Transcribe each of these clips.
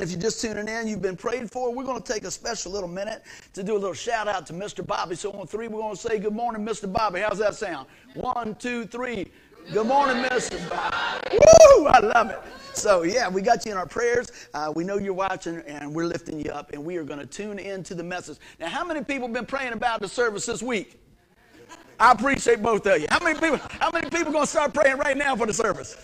Amen. If you're just tuning in, you've been prayed for. We're going to take a special little minute to do a little shout out to Mr. Bobby. So on three, we're going to say, Good morning, Mr. Bobby. How's that sound? One, two, three. Good morning, Mr. Bobby. Woo! I love it. So, yeah, we got you in our prayers. Uh, we know you're watching, and we're lifting you up, and we are going to tune into the message. Now, how many people have been praying about the service this week? I appreciate both of you. How many people? How many people going to start praying right now for the service?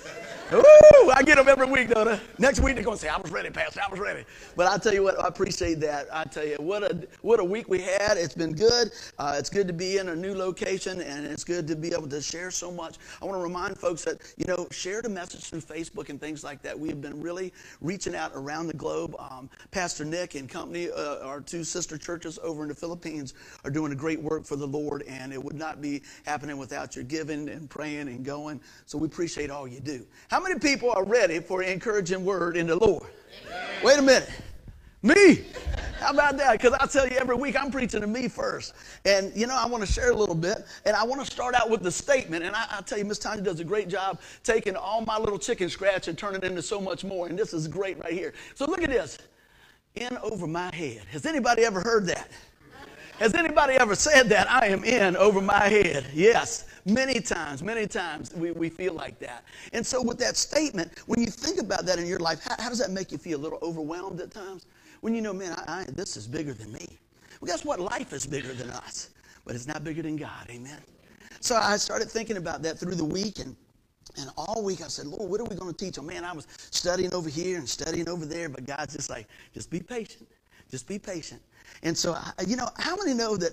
Ooh, I get them every week, though. The next week they're gonna say, "I was ready, Pastor. I was ready." But I tell you what, I appreciate that. I tell you what a what a week we had. It's been good. Uh, it's good to be in a new location, and it's good to be able to share so much. I want to remind folks that you know share the message through Facebook and things like that. We have been really reaching out around the globe. Um, Pastor Nick and company, uh, our two sister churches over in the Philippines, are doing a great work for the Lord, and it would not be happening without your giving and praying and going. So we appreciate all you do. How many people are ready for an encouraging word in the Lord? Amen. Wait a minute. Me? How about that? Because I tell you, every week I'm preaching to me first. And, you know, I want to share a little bit. And I want to start out with the statement. And I, I tell you, Miss Tanya does a great job taking all my little chicken scratch and turning it into so much more. And this is great right here. So look at this. In over my head. Has anybody ever heard that? Has anybody ever said that? I am in over my head. Yes. Many times, many times we, we feel like that. And so, with that statement, when you think about that in your life, how, how does that make you feel? A little overwhelmed at times? When you know, man, I, I, this is bigger than me. Well, guess what? Life is bigger than us, but it's not bigger than God. Amen. So, I started thinking about that through the week and and all week I said, Lord, what are we going to teach them? Man, I was studying over here and studying over there, but God's just like, just be patient. Just be patient. And so, you know, how many know that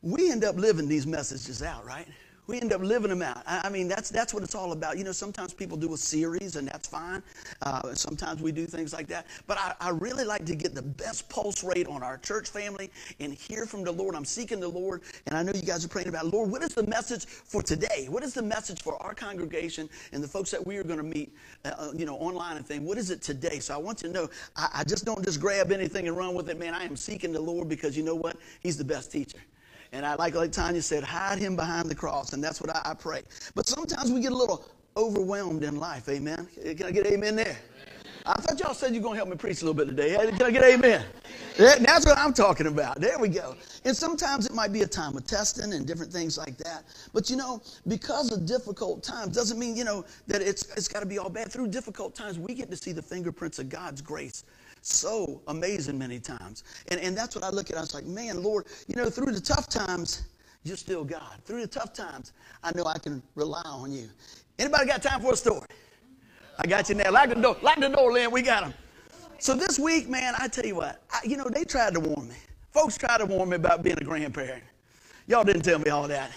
we end up living these messages out, right? We end up living them out. I mean, that's, that's what it's all about. You know, sometimes people do a series, and that's fine. Uh, sometimes we do things like that. But I, I really like to get the best pulse rate on our church family and hear from the Lord. I'm seeking the Lord, and I know you guys are praying about, Lord, what is the message for today? What is the message for our congregation and the folks that we are going to meet, uh, uh, you know, online and things? What is it today? So I want you to know, I, I just don't just grab anything and run with it, man. I am seeking the Lord because you know what? He's the best teacher. And I like like Tanya said, hide him behind the cross. And that's what I, I pray. But sometimes we get a little overwhelmed in life. Amen. Eh, can I get amen there? I thought y'all said you're going to help me preach a little bit today. Can I get amen? Eh, that's what I'm talking about. There we go. And sometimes it might be a time of testing and different things like that. But you know, because of difficult times doesn't mean, you know, that it's, it's got to be all bad. Through difficult times, we get to see the fingerprints of God's grace so amazing many times. And, and that's what I look at. I was like, man, Lord, you know, through the tough times, you're still God. Through the tough times, I know I can rely on you. Anybody got time for a story? I got you now. Lock the door. Lock the door, Lynn. We got them. So this week, man, I tell you what, I, you know, they tried to warn me. Folks tried to warn me about being a grandparent. Y'all didn't tell me all that.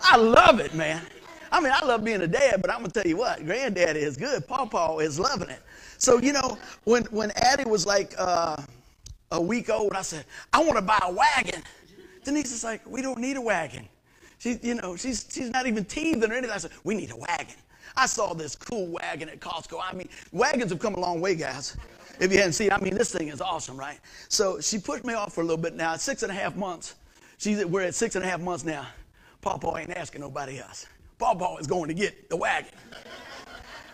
I love it, man. I mean, I love being a dad, but I'm going to tell you what, granddaddy is good. Pawpaw is loving it. So, you know, when, when Addie was like uh, a week old, I said, I want to buy a wagon. Denise is like, we don't need a wagon. She, you know, she's, she's not even teething or anything. I said, we need a wagon. I saw this cool wagon at Costco. I mean, wagons have come a long way, guys. If you hadn't seen, I mean, this thing is awesome, right? So she pushed me off for a little bit now. Six and a half months. She's, we're at six and a half months now. Pawpaw ain't asking nobody else. Pawpaw is going to get the wagon.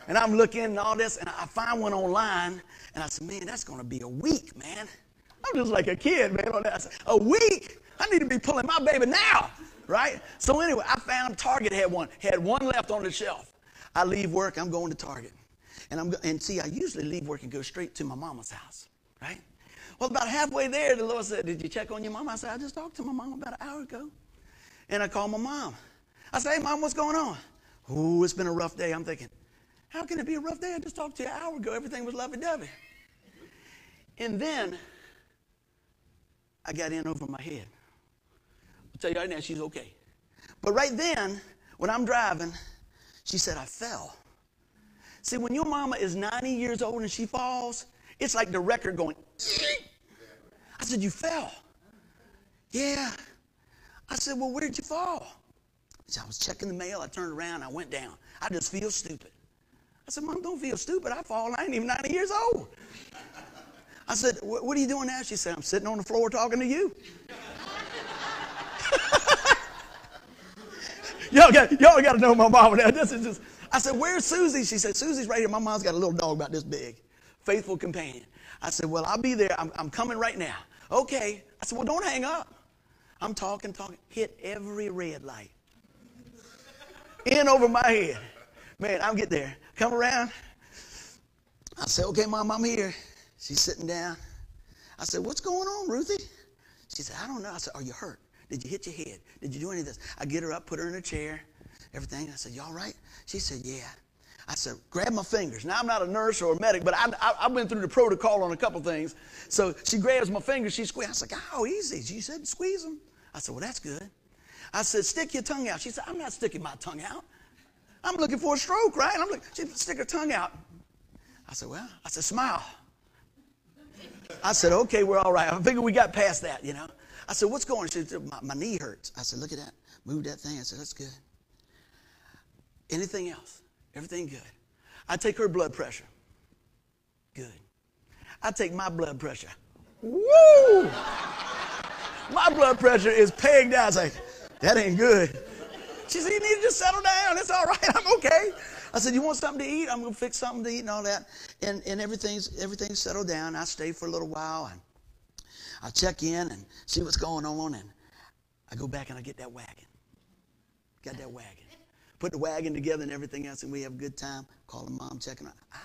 And I'm looking and all this, and I find one online, and I said, man, that's going to be a week, man. I'm just like a kid, man, on that. Said, a week? I need to be pulling my baby now, right? So anyway, I found Target had one, had one left on the shelf. I leave work, I'm going to Target. And I'm and see, I usually leave work and go straight to my mama's house, right? Well, about halfway there, the Lord said, Did you check on your mom? I said, I just talked to my mom about an hour ago. And I called my mom. I said, Hey, mom, what's going on? Ooh, it's been a rough day. I'm thinking, how can it be a rough day? I just talked to you an hour ago. Everything was lovey dovey. And then I got in over my head. I'll tell you right now, she's okay. But right then, when I'm driving, she said, I fell. See, when your mama is 90 years old and she falls, it's like the record going. I said, You fell. Yeah. I said, Well, where'd you fall? I was checking the mail. I turned around. I went down. I just feel stupid. I said, Mom, don't feel stupid. I fall. I ain't even 90 years old. I said, What are you doing now? She said, I'm sitting on the floor talking to you. y'all got, y'all got to know my mom now. This is just, I said, Where's Susie? She said, Susie's right here. My mom's got a little dog about this big. faithful companion. I said, Well, I'll be there. I'm, I'm coming right now. Okay. I said, Well, don't hang up. I'm talking, talking, hit every red light. In over my head. Man, I'll get there. Come around. I said, Okay, mom, I'm here. She's sitting down. I said, What's going on, Ruthie? She said, I don't know. I said, Are you hurt? Did you hit your head? Did you do any of this? I get her up, put her in a chair, everything. I said, You all right? She said, Yeah. I said, grab my fingers. Now, I'm not a nurse or a medic, but I, I, I went through the protocol on a couple things. So she grabs my fingers, she squeezes. I said, How easy? She said, Squeeze them. I said, Well, that's good. I said, Stick your tongue out. She said, I'm not sticking my tongue out. I'm looking for a stroke, right? I'm like, she stick her tongue out. I said, Well, I said, Smile. I said, Okay, we're all right. I figured we got past that, you know. I said, What's going on? She said, my, my knee hurts. I said, Look at that. Move that thing. I said, That's good. Anything else? Everything good. I take her blood pressure. Good. I take my blood pressure. Woo! My blood pressure is pegged down. I say, that ain't good. She said, you need to just settle down. It's all right. I'm okay. I said, you want something to eat? I'm going to fix something to eat and all that. And, and everything's, everything's settled down. I stay for a little while and I check in and see what's going on. And I go back and I get that wagon. Got that wagon put the wagon together and everything else, and we have a good time. Calling mom, checking out. I,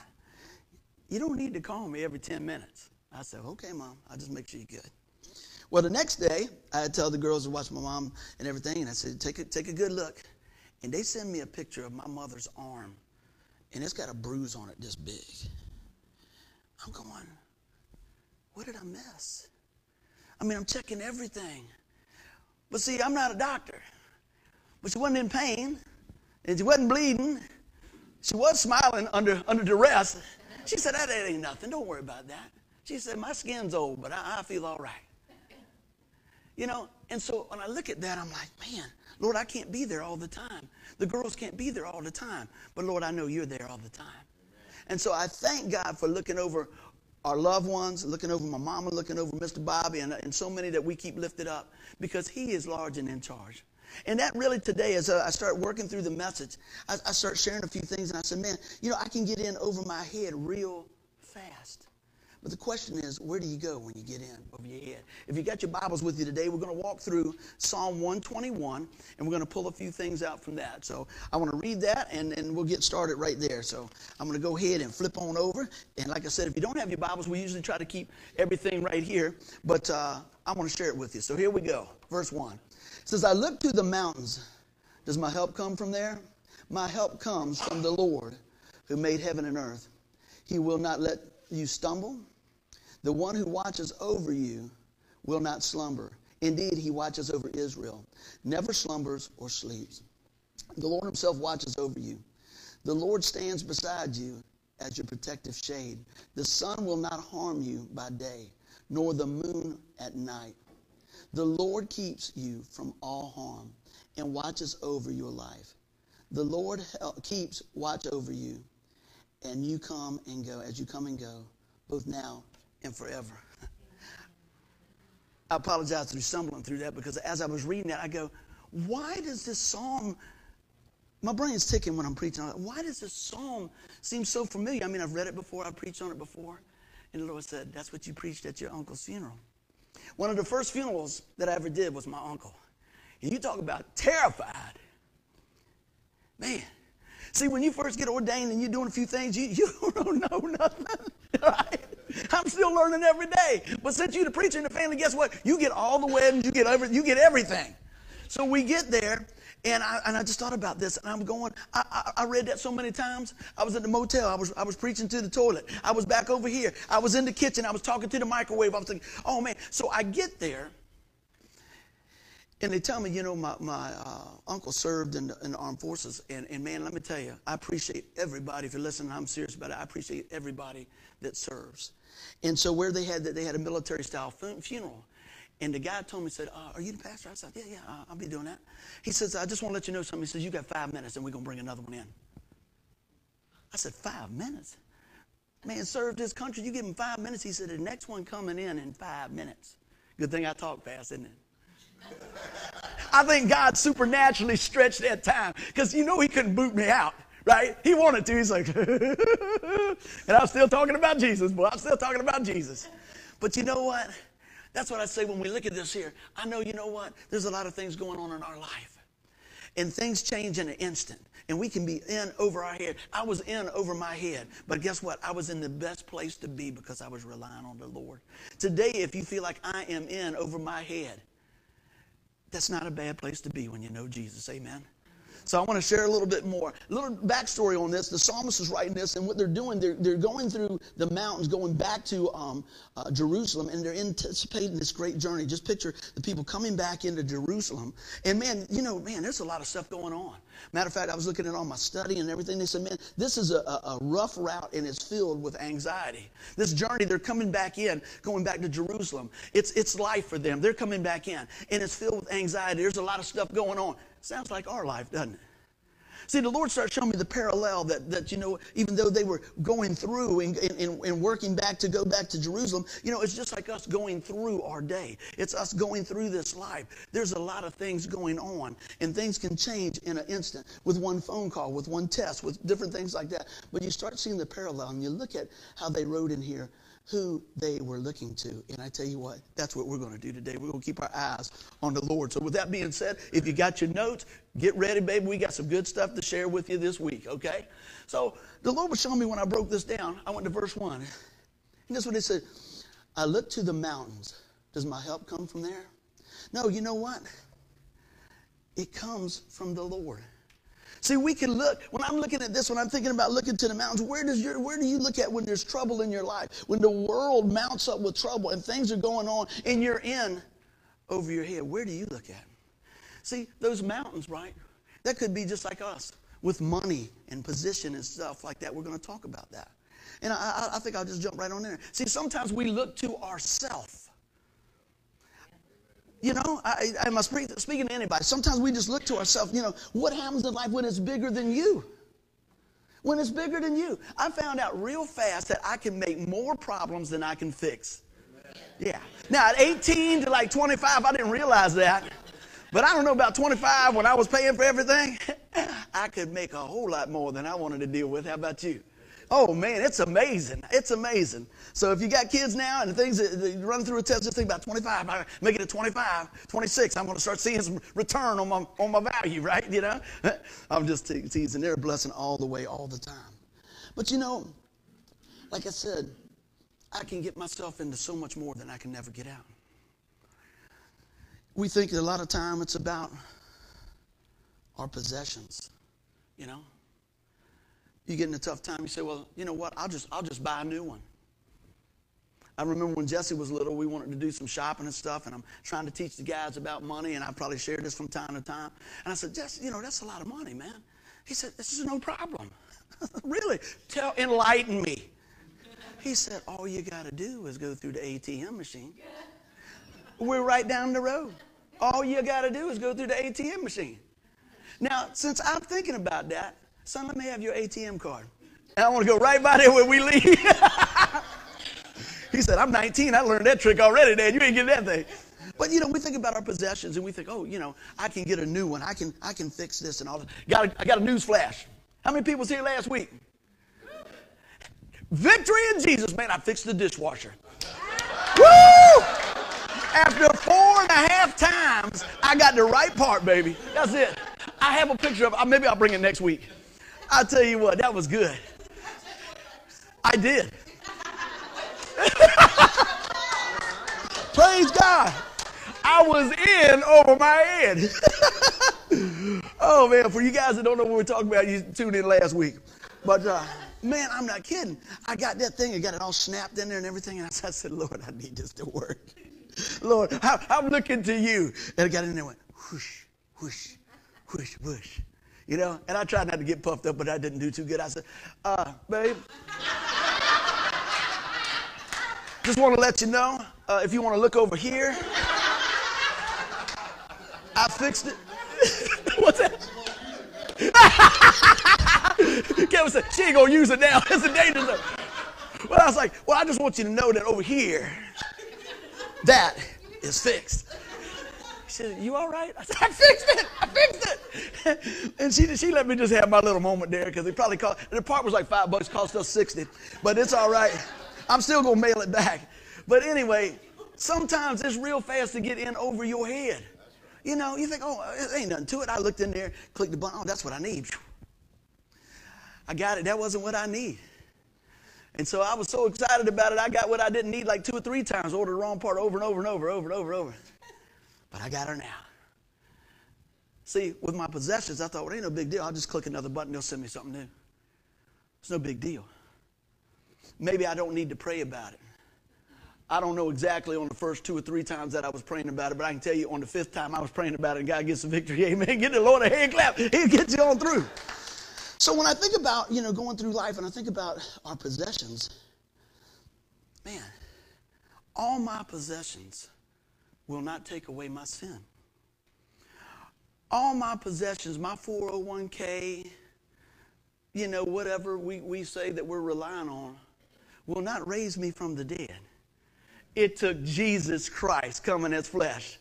you don't need to call me every 10 minutes. I said, okay, mom, I'll just make sure you're good. Well, the next day, I tell the girls to watch my mom and everything, and I said, take a, take a good look. And they send me a picture of my mother's arm, and it's got a bruise on it this big. I'm going, what did I miss? I mean, I'm checking everything. But see, I'm not a doctor. But she wasn't in pain and she wasn't bleeding. She was smiling under, under duress. She said, That ain't nothing. Don't worry about that. She said, My skin's old, but I, I feel all right. You know, and so when I look at that, I'm like, Man, Lord, I can't be there all the time. The girls can't be there all the time. But Lord, I know you're there all the time. And so I thank God for looking over our loved ones, looking over my mama, looking over Mr. Bobby, and, and so many that we keep lifted up because he is large and in charge. And that really today, as I start working through the message, I, I start sharing a few things, and I said, man, you know, I can get in over my head real fast. But the question is, where do you go when you get in over your head? If you got your Bibles with you today, we're going to walk through Psalm 121, and we're going to pull a few things out from that. So I want to read that, and, and we'll get started right there. So I'm going to go ahead and flip on over. And like I said, if you don't have your Bibles, we usually try to keep everything right here, but uh, I want to share it with you. So here we go. Verse 1 says, I look to the mountains. Does my help come from there? My help comes from the Lord who made heaven and earth. He will not let you stumble. The one who watches over you will not slumber. Indeed, he watches over Israel, never slumbers or sleeps. The Lord himself watches over you. The Lord stands beside you as your protective shade. The sun will not harm you by day, nor the moon at night. The Lord keeps you from all harm and watches over your life. The Lord keeps watch over you, and you come and go as you come and go, both now and forever. I apologize for stumbling through that because as I was reading that, I go, why does this psalm, my brain's ticking when I'm preaching. Why does this psalm seem so familiar? I mean, I've read it before, I've preached on it before. And the Lord said, That's what you preached at your uncle's funeral. One of the first funerals that I ever did was my uncle. And you talk about terrified. Man. See, when you first get ordained and you're doing a few things, you, you don't know nothing. Right? I'm still learning every day. But since you're the preacher in the family, guess what? You get all the weddings, you get every, you get everything. So we get there, and I, and I just thought about this, and I'm going, I, I, I, read that so many times. I was at the motel, I was, I was preaching to the toilet, I was back over here, I was in the kitchen, I was talking to the microwave. I was thinking, oh man. So I get there, and they tell me, you know, my, my uh, uncle served in the, in the, armed forces, and, and man, let me tell you, I appreciate everybody. If you're listening, I'm serious about it. I appreciate everybody that serves. And so where they had that, they had a military style funeral. And the guy told me, said, uh, are you the pastor? I said, yeah, yeah, I'll be doing that. He says, I just want to let you know something. He says, you got five minutes and we're going to bring another one in. I said, five minutes? Man served his country. You give him five minutes. He said, the next one coming in in five minutes. Good thing I talk fast, isn't it? I think God supernaturally stretched that time because you know he couldn't boot me out, right? He wanted to. He's like, and I'm still talking about Jesus, boy. I'm still talking about Jesus. But you know what? That's what I say when we look at this here. I know, you know what? There's a lot of things going on in our life. And things change in an instant. And we can be in over our head. I was in over my head. But guess what? I was in the best place to be because I was relying on the Lord. Today, if you feel like I am in over my head, that's not a bad place to be when you know Jesus. Amen. So I want to share a little bit more. A little backstory on this. The psalmist is writing this, and what they're doing, they're, they're going through the mountains, going back to um, uh, Jerusalem, and they're anticipating this great journey. Just picture the people coming back into Jerusalem. And man, you know, man, there's a lot of stuff going on. Matter of fact, I was looking at all my study and everything. They said, man, this is a, a, rough route and it's filled with anxiety. This journey, they're coming back in, going back to Jerusalem. It's, it's life for them. They're coming back in, and it's filled with anxiety. There's a lot of stuff going on. Sounds like our life, doesn't it? See, the Lord started showing me the parallel that, that you know, even though they were going through and, and, and, working back to go back to Jerusalem, you know, it's just like us going through our day. It's us going through this life. There's a lot of things going on, and things can change in an instant with one phone call, with one test, with different things like that. But you start seeing the parallel, and you look at how they wrote in here who they were looking to. And I tell you what, that's what we're going to do today. We're going to keep our eyes on the Lord. So, with that being said, if you got your notes, get ready, baby. We got some good stuff to share with you this week, okay? So, the Lord was showing me when I broke this down. I went to verse 1. And that's what it said I look to the mountains. Does my help come from there? No, you know what? It comes from the Lord. See, we can look, when I'm looking at this, when I'm thinking about looking to the mountains, where, does your, where do you look at when there's trouble in your life? When the world mounts up with trouble and things are going on and you're in over your head, where do you look at? See, those mountains, right? That could be just like us with money and position and stuff like that. We're going to talk about that. And I, I think I'll just jump right on there. See, sometimes we look to ourselves you know, I, am speaking to anybody. Sometimes we just look to ourselves, you know, what happens in life when it's bigger than you? When it's bigger than you. I found out real fast that I can make more problems than I can fix. Yeah. Now, at 18 to like 25, I didn't realize that. But I don't know about 25 when I was paying for everything. I could make a whole lot more than I wanted to deal with. How about you? Oh man, it's amazing. It's amazing. So if you got kids now and things that, run through a test, just think about 25. I make it a 25, 26. I'm going to start seeing some return on my on my value, right? You know, I'm just te- teasing. They're blessing all the way, all the time. But you know, like I said, I can get myself into so much more than I can never get out. We think a lot of time it's about our possessions, you know you get in a tough time, you say, well, you know what, I'll just, I'll just buy a new one. I remember when Jesse was little, we wanted to do some shopping and stuff, and I'm trying to teach the guys about money, and I probably shared this from time to time. And I said, Jesse, you know, that's a lot of money, man. He said, this is no problem. really? Tell, enlighten me. He said, all you got to do is go through the ATM machine. We're right down the road. All you got to do is go through the ATM machine. Now, since I'm thinking about that, Son, let me have your ATM card. And I want to go right by there when we leave. he said, I'm 19. I learned that trick already, Dad. You ain't getting that thing. But you know, we think about our possessions and we think, oh, you know, I can get a new one. I can, I can fix this and all that. Got a, I got a news flash. How many people was here last week? Victory in Jesus, man. I fixed the dishwasher. Woo! After four and a half times, I got the right part, baby. That's it. I have a picture of. Uh, maybe I'll bring it next week. I tell you what, that was good. I did. Praise God. I was in over my head. oh man, for you guys that don't know what we're talking about, you tuned in last week. But uh, man, I'm not kidding. I got that thing, I got it all snapped in there and everything, and I said, Lord, I need this to work. Lord, I'm looking to you. And I got in there and went, whoosh, whoosh, whoosh, whoosh. You know, and I tried not to get puffed up, but I didn't do too good. I said, uh, babe, just want to let you know uh, if you want to look over here, I fixed it. What's that? Kevin said, she ain't going to use it now. It's a danger zone. Well, I was like, well, I just want you to know that over here, that is fixed. She said, you all right? I said, I fixed it. I fixed it. and she, she let me just have my little moment there because it probably cost, the part was like five bucks, cost us 60. But it's all right. I'm still going to mail it back. But anyway, sometimes it's real fast to get in over your head. You know, you think, oh, it ain't nothing to it. I looked in there, clicked the button. Oh, that's what I need. I got it. That wasn't what I need. And so I was so excited about it, I got what I didn't need like two or three times, ordered the wrong part over and over and over, over and over and over. But I got her now. See, with my possessions, I thought, well, ain't no big deal. I'll just click another button, they'll send me something new. It's no big deal. Maybe I don't need to pray about it. I don't know exactly on the first two or three times that I was praying about it, but I can tell you on the fifth time I was praying about it and God gets the victory. Amen. Get the Lord a hand clap. He'll get you on through. So when I think about, you know, going through life and I think about our possessions, man, all my possessions will not take away my sin. All my possessions, my 401k, you know, whatever we, we say that we're relying on, will not raise me from the dead. It took Jesus Christ coming as flesh,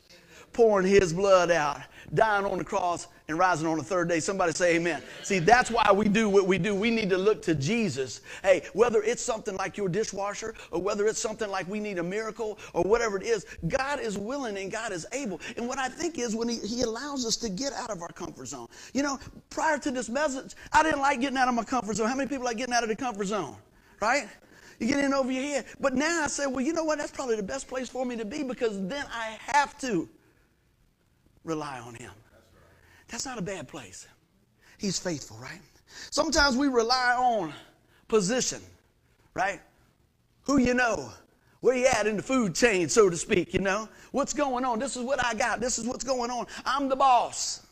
pouring his blood out, dying on the cross, and rising on the third day. Somebody say amen. See, that's why we do what we do. We need to look to Jesus. Hey, whether it's something like your dishwasher or whether it's something like we need a miracle or whatever it is, God is willing and God is able. And what I think is when He, he allows us to get out of our comfort zone. You know, prior to this message, I didn't like getting out of my comfort zone. How many people like getting out of the comfort zone? Right? You get in over your head. But now I say, well, you know what? That's probably the best place for me to be because then I have to rely on Him. That's not a bad place. He's faithful, right? Sometimes we rely on position, right? Who you know, where you at in the food chain, so to speak, you know? What's going on? This is what I got. This is what's going on. I'm the boss.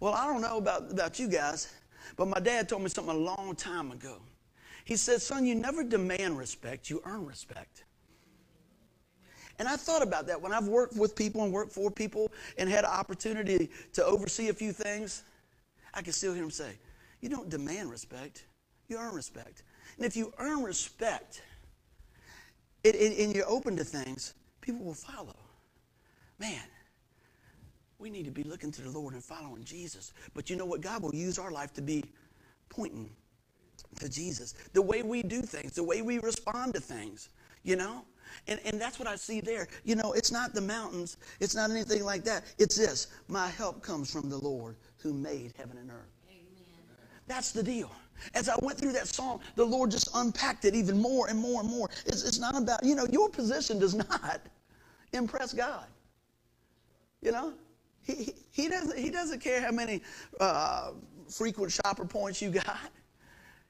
Well, I don't know about, about you guys, but my dad told me something a long time ago. He said, Son, you never demand respect, you earn respect. And I thought about that when I've worked with people and worked for people and had an opportunity to oversee a few things. I can still hear him say, You don't demand respect, you earn respect. And if you earn respect it, it, and you're open to things, people will follow. Man, we need to be looking to the Lord and following Jesus. But you know what? God will use our life to be pointing to Jesus. The way we do things, the way we respond to things, you know? And, and that's what I see there. You know, it's not the mountains, it's not anything like that. It's this my help comes from the Lord who made heaven and earth. Amen. That's the deal. As I went through that song, the Lord just unpacked it even more and more and more. It's, it's not about, you know, your position does not impress God. You know, he, he, he doesn't, he doesn't care how many uh, frequent shopper points you got.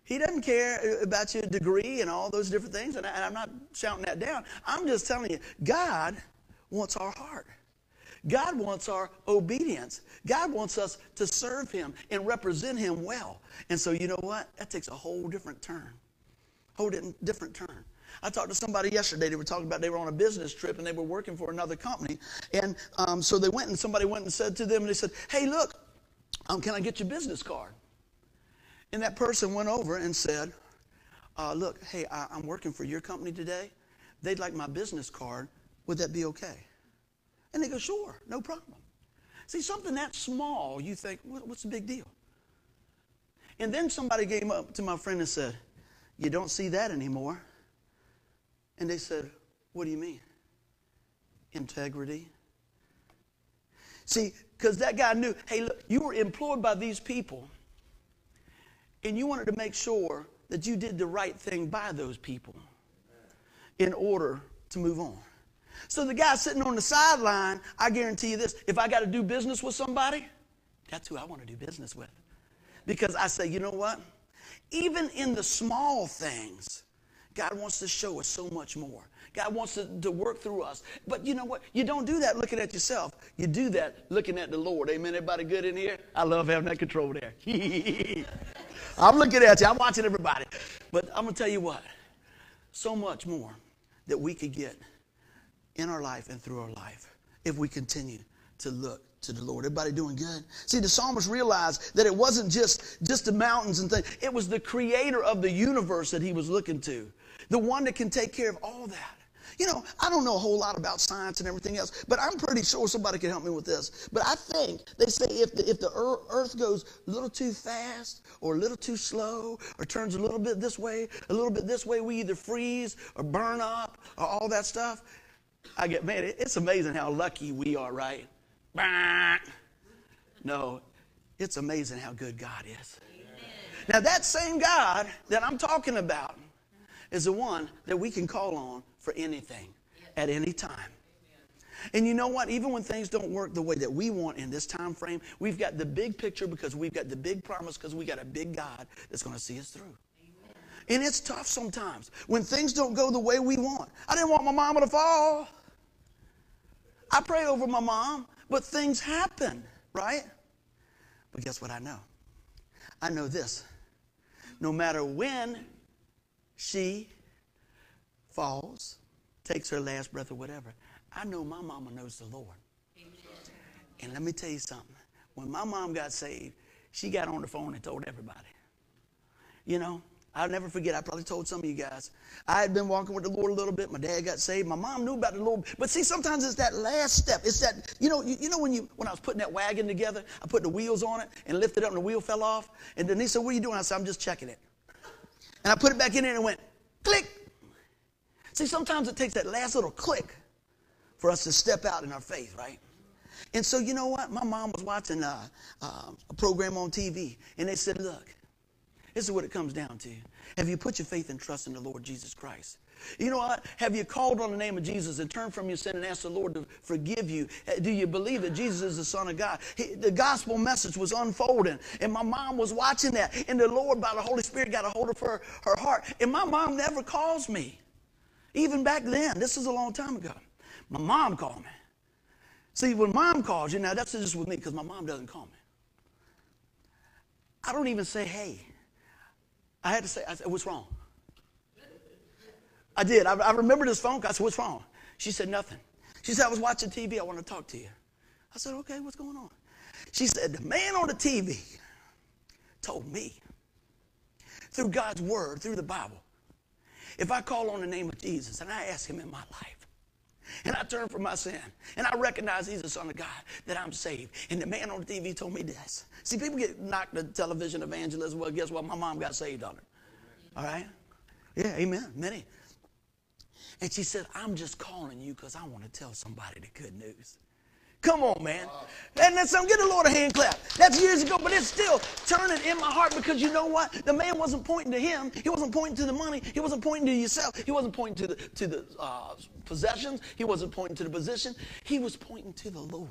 He doesn't care about your degree and all those different things, and, I, am not shouting that down. I'm just telling you, God wants our heart. God wants our obedience. God wants us to serve Him and represent Him well. And so, you know what? That takes a whole different turn. Whole different turn. I talked to somebody yesterday. They were talking about they were on a business trip and they were working for another company. And um, so they went and somebody went and said to them, and they said, Hey, look, um, can I get your business card? And that person went over and said, uh, Look, hey, I, I'm working for your company today. They'd like my business card. Would that be okay? And they go, Sure, no problem. See, something that small, you think, What's the big deal? And then somebody came up to my friend and said, You don't see that anymore. And they said, What do you mean? Integrity. See, because that guy knew, hey, look, you were employed by these people and you wanted to make sure that you did the right thing by those people in order to move on. So the guy sitting on the sideline, I guarantee you this if I got to do business with somebody, that's who I want to do business with. Because I say, you know what? Even in the small things, God wants to show us so much more. God wants to, to work through us. But you know what? You don't do that looking at yourself. You do that looking at the Lord. Amen. Everybody good in here? I love having that control there. I'm looking at you. I'm watching everybody. But I'm going to tell you what. So much more that we could get in our life and through our life if we continue to look to the Lord. Everybody doing good? See, the psalmist realized that it wasn't just, just the mountains and things. It was the creator of the universe that he was looking to. The one that can take care of all that. You know, I don't know a whole lot about science and everything else, but I'm pretty sure somebody can help me with this. But I think they say if the, if the earth goes a little too fast or a little too slow or turns a little bit this way, a little bit this way, we either freeze or burn up or all that stuff. I get, man, it's amazing how lucky we are, right? No, it's amazing how good God is. Now, that same God that I'm talking about is the one that we can call on for anything at any time. And you know what? Even when things don't work the way that we want in this time frame, we've got the big picture because we've got the big promise because we got a big God that's going to see us through. And it's tough sometimes when things don't go the way we want. I didn't want my mama to fall. I pray over my mom, but things happen, right? But guess what I know? I know this. No matter when she falls, takes her last breath or whatever, I know my mama knows the Lord. Amen. And let me tell you something. When my mom got saved, she got on the phone and told everybody. You know, I'll never forget, I probably told some of you guys. I had been walking with the Lord a little bit. My dad got saved. My mom knew about the Lord. But see, sometimes it's that last step. It's that, you know, you, you know when you when I was putting that wagon together, I put the wheels on it and lifted up and the wheel fell off. And he said, What are you doing? I said, I'm just checking it. And I put it back in there and it went click. See, sometimes it takes that last little click for us to step out in our faith, right? And so, you know what? My mom was watching uh, uh, a program on TV, and they said, Look, this is what it comes down to. Have you put your faith and trust in the Lord Jesus Christ? You know what? Have you called on the name of Jesus and turned from your sin and asked the Lord to forgive you? Uh, do you believe that Jesus is the Son of God? He, the gospel message was unfolding, and my mom was watching that, and the Lord, by the Holy Spirit, got a hold of her, her heart. And my mom never calls me. Even back then, this is a long time ago. My mom called me. See, when mom calls you, now that's just with me because my mom doesn't call me. I don't even say, hey. I had to say, I said, what's wrong? I did. I, I remember this phone call. I said, what's wrong? She said, nothing. She said, I was watching TV. I want to talk to you. I said, okay, what's going on? She said, the man on the TV told me through God's word, through the Bible, if I call on the name of Jesus and I ask him in my life, and I turn from my sin, and I recognize he's the Son of God, that I'm saved. And the man on the TV told me this. See, people get knocked to television evangelism. Well, guess what? My mom got saved on it. All right? Yeah, amen. Many. And she said, I'm just calling you because I want to tell somebody the good news. Come on, man. And that's some. Get the Lord a hand clap. That's years ago, but it's still turning in my heart because you know what? The man wasn't pointing to him. He wasn't pointing to the money. He wasn't pointing to yourself. He wasn't pointing to the to the uh, possessions. He wasn't pointing to the position. He was pointing to the Lord.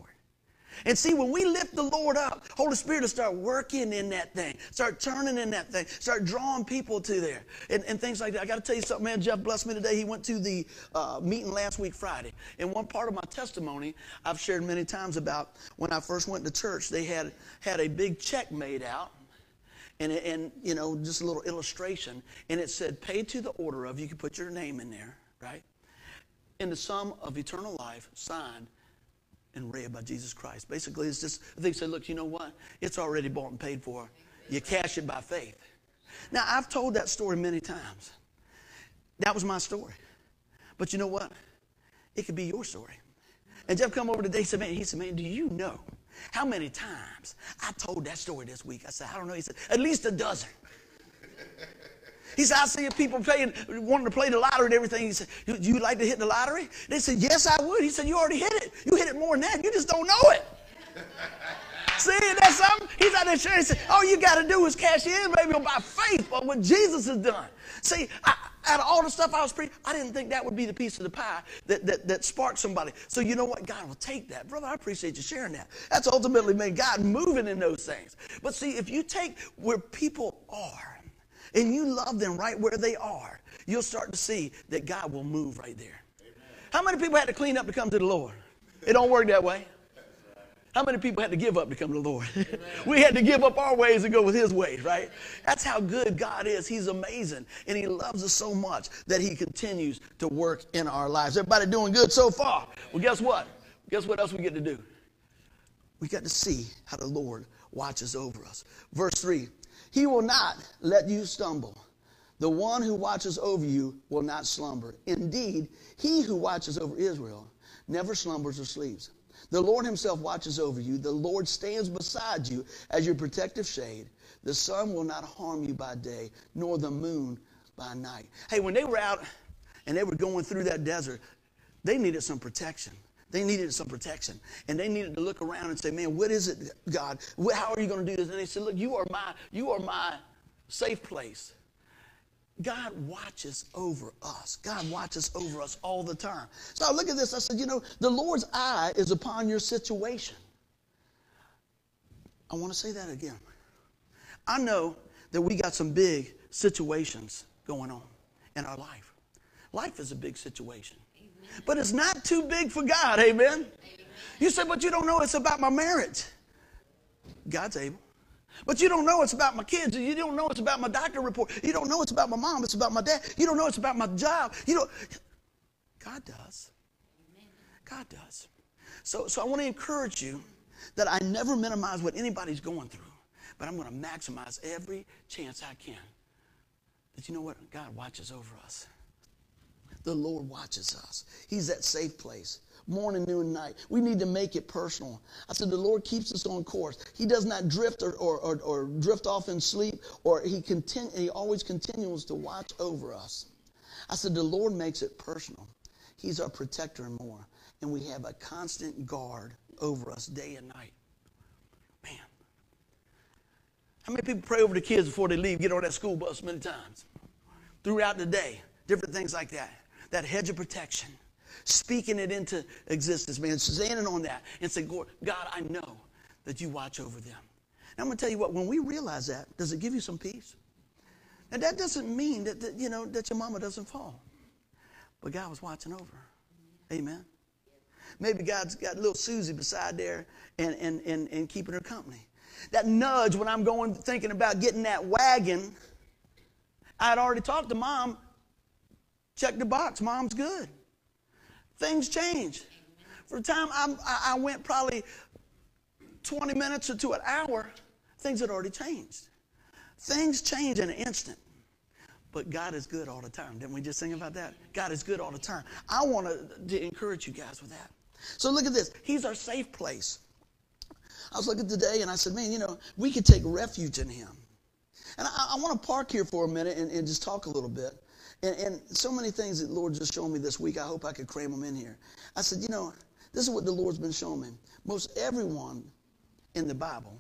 And see, when we lift the Lord up, Holy Spirit will start working in that thing, start turning in that thing, start drawing people to there, and, and things like that. I got to tell you something, man. Jeff blessed me today. He went to the uh, meeting last week, Friday. And one part of my testimony I've shared many times about when I first went to church, they had, had a big check made out. And, and, you know, just a little illustration. And it said, pay to the order of, you can put your name in there, right? In the sum of eternal life, signed and read by Jesus Christ. Basically, it's just, they say, look, you know what? It's already bought and paid for. You cash it by faith. Now, I've told that story many times. That was my story. But you know what? It could be your story. And Jeff come over today, he said, man, he said, man, do you know how many times I told that story this week? I said, I don't know. He said, at least a dozen. He said, I see people playing, wanting to play the lottery and everything. He said, Do you like to hit the lottery? They said, Yes, I would. He said, You already hit it. You hit it more than that. You just don't know it. see, that's something. He's out there sharing. He said, All you got to do is cash in, baby, by faith, but what Jesus has done. See, I, out of all the stuff I was preaching, I didn't think that would be the piece of the pie that, that, that sparked somebody. So you know what? God will take that. Brother, I appreciate you sharing that. That's ultimately made God moving in those things. But see, if you take where people are, and you love them right where they are, you'll start to see that God will move right there. Amen. How many people had to clean up to come to the Lord? It don't work that way. How many people had to give up to come to the Lord? we had to give up our ways and go with His ways, right? That's how good God is. He's amazing. And He loves us so much that He continues to work in our lives. Everybody doing good so far? Well, guess what? Guess what else we get to do? We got to see how the Lord watches over us. Verse 3 he will not let you stumble. The one who watches over you will not slumber. Indeed, he who watches over Israel never slumbers or sleeps. The Lord himself watches over you. The Lord stands beside you as your protective shade. The sun will not harm you by day, nor the moon by night. Hey, when they were out and they were going through that desert, they needed some protection. They needed some protection. And they needed to look around and say, man, what is it, God? How are you going to do this? And they said, look, you are my, you are my safe place. God watches over us. God watches over us all the time. So I look at this. I said, you know, the Lord's eye is upon your situation. I want to say that again. I know that we got some big situations going on in our life. Life is a big situation. But it's not too big for God. Amen. You say, but you don't know it's about my marriage. God's able. But you don't know it's about my kids. You don't know it's about my doctor report. You don't know it's about my mom. It's about my dad. You don't know it's about my job. You know, God does. God does. So, so I want to encourage you that I never minimize what anybody's going through, but I'm going to maximize every chance I can. That you know what? God watches over us. The Lord watches us. He's that safe place morning, noon, and night. We need to make it personal. I said, the Lord keeps us on course. He does not drift or, or, or, or drift off in sleep, or he, continu- he always continues to watch over us. I said, the Lord makes it personal. He's our protector and more. And we have a constant guard over us day and night. Man. How many people pray over the kids before they leave, get on that school bus many times? Throughout the day, different things like that. That hedge of protection speaking it into existence, man, standing on that and saying, God, I know that you watch over them. And I'm going to tell you what, when we realize that, does it give you some peace? And that doesn't mean that, that, you know, that your mama doesn't fall. But God was watching over her. Amen. Maybe God's got little Susie beside there and, and, and, and keeping her company. That nudge when I'm going thinking about getting that wagon, I'd already talked to mom. Check the box. Mom's good things change. For the time I'm, i went probably 20 minutes or to an hour, things had already changed. Things change in an instant. But God is good all the time. Didn't we just sing about that? God is good all the time. I want to, to encourage you guys with that. So look at this. He's our safe place. I was looking today and I said, man, you know, we could take refuge in him. And I, I want to park here for a minute and, and just talk a little bit. And, and so many things that the Lord just showed me this week, I hope I could cram them in here. I said, you know, this is what the Lord's been showing me. Most everyone in the Bible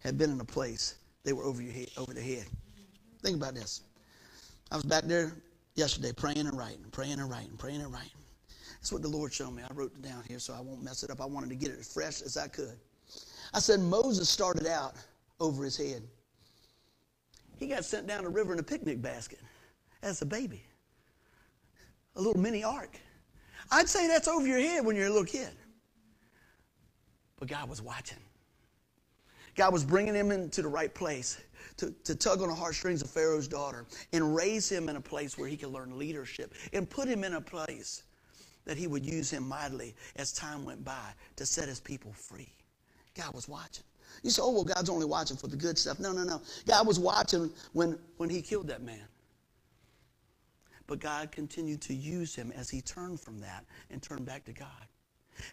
had been in a place they were over your head, over their head. Think about this. I was back there yesterday praying and writing, praying and writing, praying and writing. That's what the Lord showed me. I wrote it down here so I won't mess it up. I wanted to get it as fresh as I could. I said Moses started out over his head. He got sent down the river in a picnic basket as a baby. A little mini ark. I'd say that's over your head when you're a little kid. But God was watching. God was bringing him into the right place to, to tug on the heartstrings of Pharaoh's daughter and raise him in a place where he could learn leadership and put him in a place that he would use him mightily as time went by to set his people free. God was watching. You say, oh, well, God's only watching for the good stuff. No, no, no. God was watching when, when he killed that man. But God continued to use him as he turned from that and turned back to God.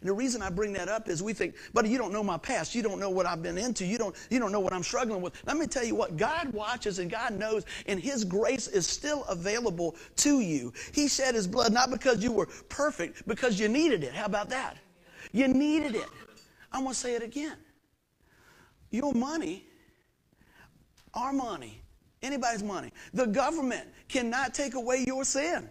And the reason I bring that up is we think, but you don't know my past. You don't know what I've been into. You don't, you don't know what I'm struggling with. Let me tell you what, God watches and God knows, and His grace is still available to you. He shed His blood not because you were perfect, because you needed it. How about that? You needed it. I'm going to say it again. Your money, our money, anybody's money. The government cannot take away your sin,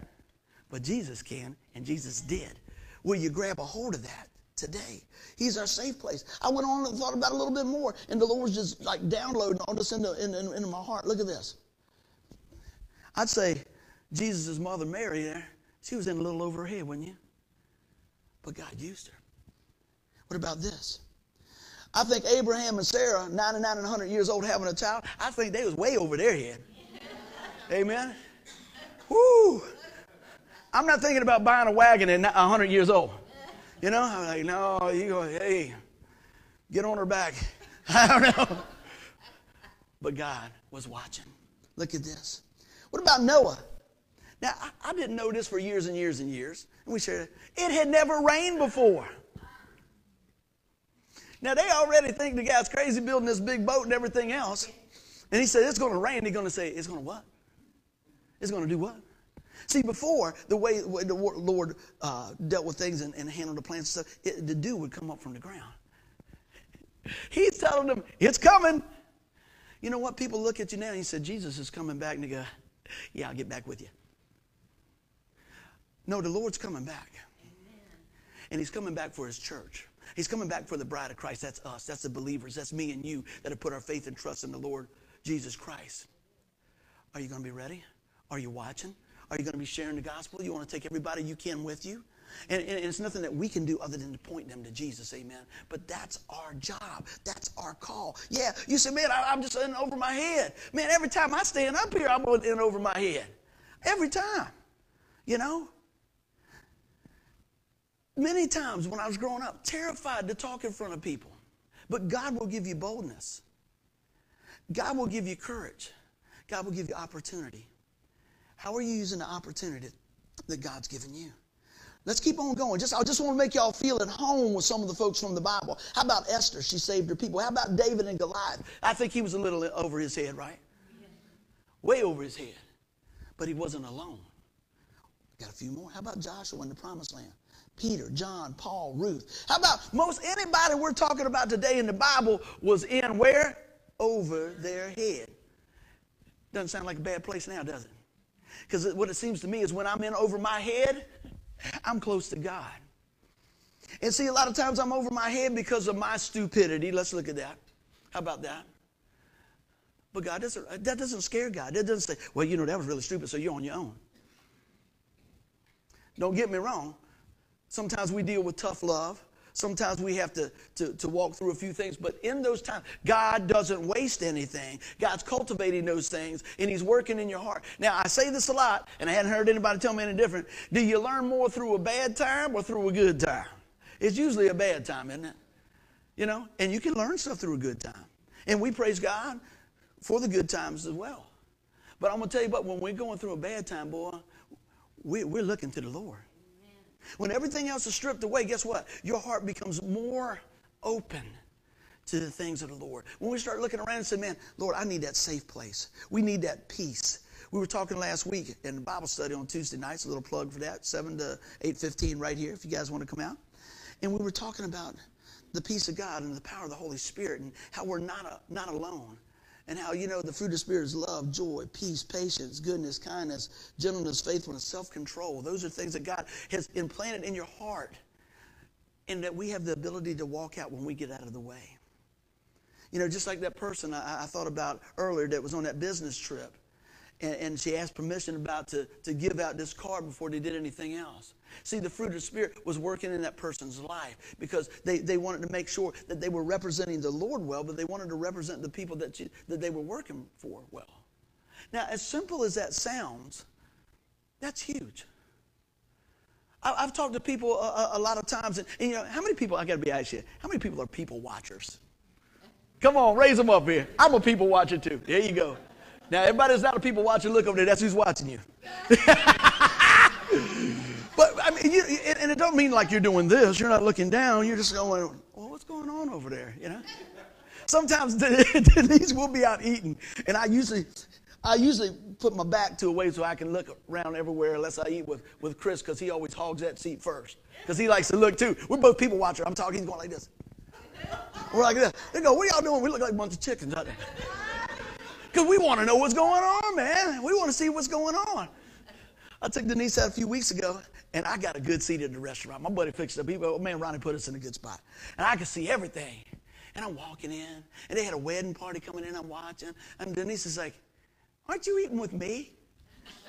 but Jesus can, and Jesus did. Will you grab a hold of that today? He's our safe place. I went on and thought about it a little bit more, and the Lord was just like downloading all this into, into, into my heart. Look at this. I'd say Jesus' mother Mary there, she was in a little over her head, wouldn't you? But God used her. What about this? I think Abraham and Sarah, 99 and 100 years old, having a child, I think they was way over their head. Amen. Whoo. I'm not thinking about buying a wagon at 100 years old. You know, I'm like, no, you go, hey, get on her back. I don't know. But God was watching. Look at this. What about Noah? Now, I, didn't know this for years and years and years. And we it. It had never rained before. Now, they already think the guy's crazy building this big boat and everything else. And he said, It's going to rain. They're going to say, It's going to what? It's going to do what? See, before, the way the Lord uh, dealt with things and, and, handled the plants and stuff, it, the dew would come up from the ground. He's telling them, It's coming. You know what? People look at you now and he said, Jesus is coming back. And they go, Yeah, I'll get back with you. No, the Lord's coming back. And he's coming back for his church. He's coming back for the bride of Christ. That's us. That's the believers. That's me and you that have put our faith and trust in the Lord Jesus Christ. Are you going to be ready? Are you watching? Are you going to be sharing the gospel? You want to take everybody you can with you? And, and, it's nothing that we can do other than to point them to Jesus, amen. But that's our job. That's our call. Yeah, you say, man, I, am just in over my head. Man, every time I stand up here, I'm in over my head. Every time, you know? Many times when I was growing up, terrified to talk in front of people. But God will give you boldness. God will give you courage. God will give you opportunity. How are you using the opportunity that God's given you? Let's keep on going. Just, I just want to make y'all feel at home with some of the folks from the Bible. How about Esther? She saved her people. How about David and Goliath? I think he was a little over his head, right? Way over his head. But he wasn't alone. Got a few more. How about Joshua in the promised land? Peter, John, Paul, Ruth. How about most anybody we're talking about today in the Bible was in where? Over their head. Doesn't sound like a bad place now, does it? Because what it seems to me is when I'm in over my head, I'm close to God. And see, a lot of times I'm over my head because of my stupidity. Let's look at that. How about that? But God doesn't, that doesn't scare God. That doesn't say, well, you know, that was really stupid, so you're on your own. Don't get me wrong. Sometimes we deal with tough love. Sometimes we have to, to, to, walk through a few things, but in those times, God doesn't waste anything. God's cultivating those things, and He's working in your heart. Now, I say this a lot, and I hadn't heard anybody tell me any different. Do you learn more through a bad time or through a good time? It's usually a bad time, isn't it? You know, and you can learn stuff through a good time. And we praise God for the good times as well. But I'm going to tell you what, when we're going through a bad time, boy, we, we're looking to the Lord. When everything else is stripped away, guess what? Your heart becomes more open to the things of the Lord. When we start looking around and say, man, Lord, I need that safe place. We need that peace. We were talking last week in the Bible study on Tuesday nights, a little plug for that, 7 to 8.15 right here if you guys want to come out. And we were talking about the peace of God and the power of the Holy Spirit and how we're not, a, not alone and how, you know, the fruit of the Spirit is love, joy, peace, patience, goodness, kindness, gentleness, faithfulness, self control. Those are things that God has implanted in your heart and that we have the ability to walk out when we get out of the way. You know, just like that person I, I thought about earlier that was on that business trip and, and she asked permission about to, to give out this card before they did anything else. See, the fruit of the Spirit was working in that person's life because they, they wanted to make sure that they were representing the Lord well, but they wanted to represent the people that, you, that they were working for well. Now, as simple as that sounds, that's huge. I, have talked to people a, a, lot of times, and, and, you know, how many people, I got to be honest here, how many people are people watchers? Come on, raise them up here. I'm a people watcher too. There you go. Now, everybody that's not a people watcher, look over there. That's who's watching you. but I mean, you, and it don't mean like you're doing this. You're not looking down. You're just going, well, what's going on over there? You know. Sometimes Denise will be out eating, and I usually, I usually put my back to a way so I can look around everywhere unless I eat with, with Chris because he always hogs that seat first because he likes to look too. We're both people watchers. I'm talking. He's going like this. We're like this. They go, what are y'all doing? We look like a bunch of chickens out there. Because we want to know what's going on, man. We want to see what's going on. I took Denise out a few weeks ago, and I got a good seat at the restaurant. My buddy fixed it up. He, oh, man, Ronnie put us in a good spot. And I could see everything. And I'm walking in, and they had a wedding party coming in. I'm watching. And Denise is like, Aren't you eating with me?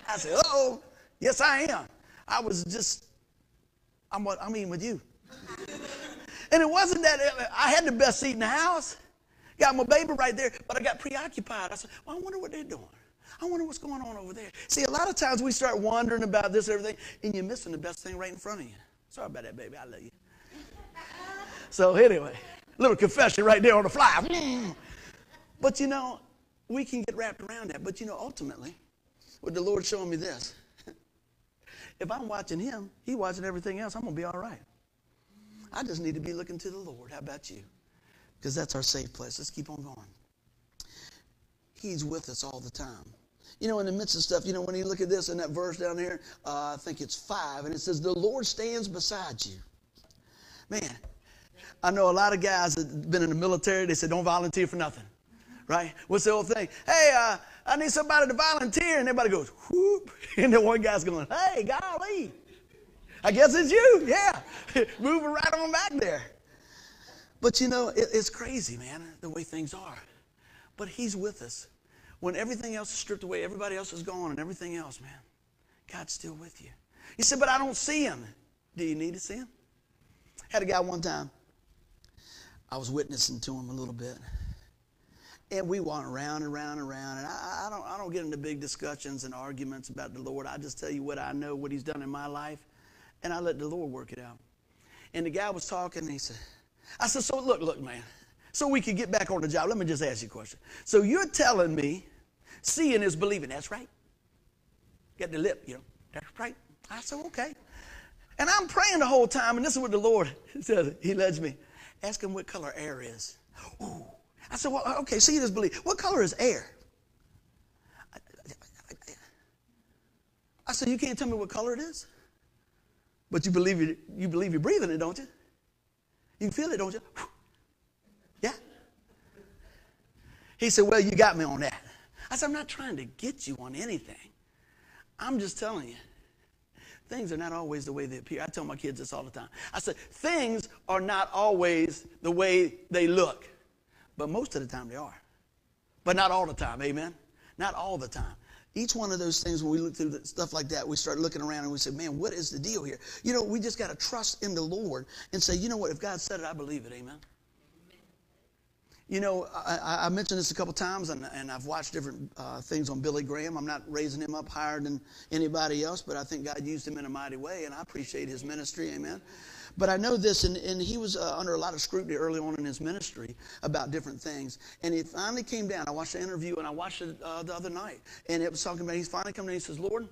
I said, Oh, yes, I am. I was just, I'm, I'm eating with you. and it wasn't that I had the best seat in the house. Got my baby right there, but I got preoccupied. I said, well, I wonder what they're doing. I wonder what's going on over there. See, a lot of times we start wondering about this and everything, and you're missing the best thing right in front of you. Sorry about that, baby. I love you. so, anyway, little confession right there on the fly. Mm. But you know, we can get wrapped around that. But you know, ultimately, With the Lord showing me this. if I'm watching him, he watching everything else, I'm going to be all right. I just need to be looking to the Lord. How about you? Because that's our safe place. Let's keep on going. He's with us all the time. You know, in the midst of stuff, you know, when you look at this in that verse down here, uh, I think it's five, and it says, The Lord stands beside you. Man, I know a lot of guys that have been in the military, they said, Don't volunteer for nothing. Right? What's the old thing? Hey, uh, I need somebody to volunteer. And everybody goes, whoop. And then one guy's going, hey, golly. I guess it's you. Yeah. Moving right on back there. But you know, it, it's crazy, man, the way things are. But He's with us. When everything else is stripped away, everybody else is gone, and everything else, man, God's still with you. He said, But I don't see Him. Do you need to see Him? Had a guy one time, I was witnessing to him a little bit. And we went around and around and around. And I, I, don't, I don't get into big discussions and arguments about the Lord. I just tell you what I know, what He's done in my life, and I let the Lord work it out. And the guy was talking, and he said, I said, So look, look, man, so we could get back on the job, let me just ask you a question. So you're telling me seeing is believing. That's right. Get the lip, you know. That's right. I said, Okay. And I'm praying the whole time, and this is what the Lord says. He lets me. Ask him what color air is. Ooh. I said, well, okay, see this belief. What color is air? I said, you can't tell me what color it is? But you believe you believe you're breathing it, don't you? You feel it, don't you? Yeah. He said, Well, you got me on that. I said, I'm not trying to get you on anything. I'm just telling you, things are not always the way they appear. I tell my kids this all the time. I said, things are not always the way they look. But most of the time they are. But not all the time, amen? Not all the time. Each one of those things, when we look through stuff like that, we start looking around and we say, man, what is the deal here? You know, we just got to trust in the Lord and say, you know what, if God said it, I believe it, amen? You know, I, I, mentioned this a couple times, and, and I've watched different uh, things on Billy Graham. I'm not raising him up higher than anybody else, but I think God used him in a mighty way, and I appreciate his ministry. Amen. But I know this, and, and he was uh, under a lot of scrutiny early on in his ministry about different things. And it finally came down. I watched the interview, and I watched it uh, the other night. And it was talking about, he's finally come down, he says, Lord,